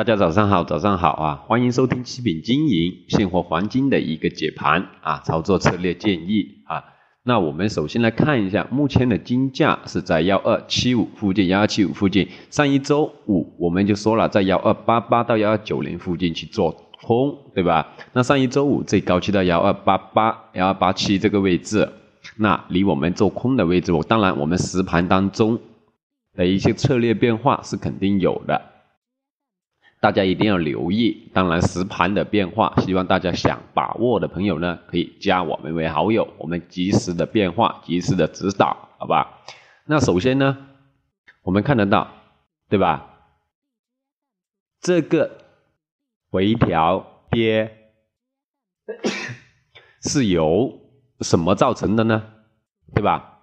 大家早上好，早上好啊！欢迎收听七品经营现货黄金的一个解盘啊，操作策略建议啊。那我们首先来看一下，目前的金价是在幺二七五附近，幺二七五附近。上一周五我们就说了，在幺二八八到幺二九零附近去做空，对吧？那上一周五最高去到幺二八八、幺二八七这个位置，那离我们做空的位置，我当然我们实盘当中的一些策略变化是肯定有的。大家一定要留意，当然实盘的变化，希望大家想把握的朋友呢，可以加我们为好友，我们及时的变化，及时的指导，好吧？那首先呢，我们看得到，对吧？这个回调跌是由什么造成的呢？对吧？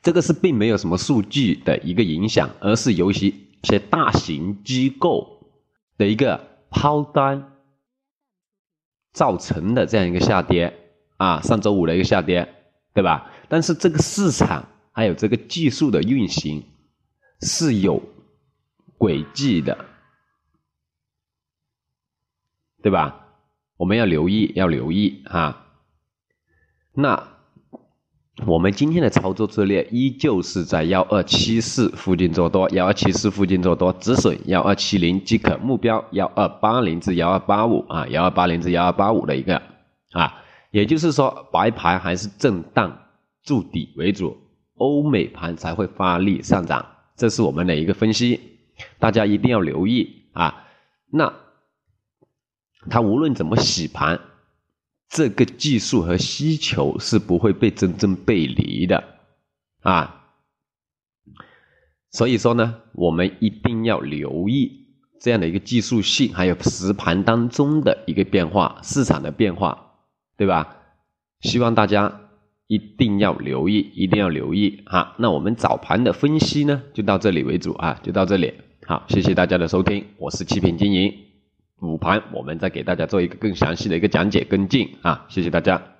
这个是并没有什么数据的一个影响，而是由一些大型机构。的一个抛单造成的这样一个下跌啊，上周五的一个下跌，对吧？但是这个市场还有这个技术的运行是有轨迹的，对吧？我们要留意，要留意哈。那。我们今天的操作策略依旧是在幺二七四附近做多，幺二七四附近做多，止损幺二七零即可，目标幺二八零至幺二八五啊，幺二八零至幺二八五的一个啊，也就是说白盘还是震荡筑底为主，欧美盘才会发力上涨，这是我们的一个分析，大家一定要留意啊。那它无论怎么洗盘。这个技术和需求是不会被真正背离的啊，所以说呢，我们一定要留意这样的一个技术性，还有实盘当中的一个变化，市场的变化，对吧？希望大家一定要留意，一定要留意哈。那我们早盘的分析呢，就到这里为主啊，就到这里。好，谢谢大家的收听，我是七品经营。午盘，我们再给大家做一个更详细的一个讲解跟进啊，谢谢大家。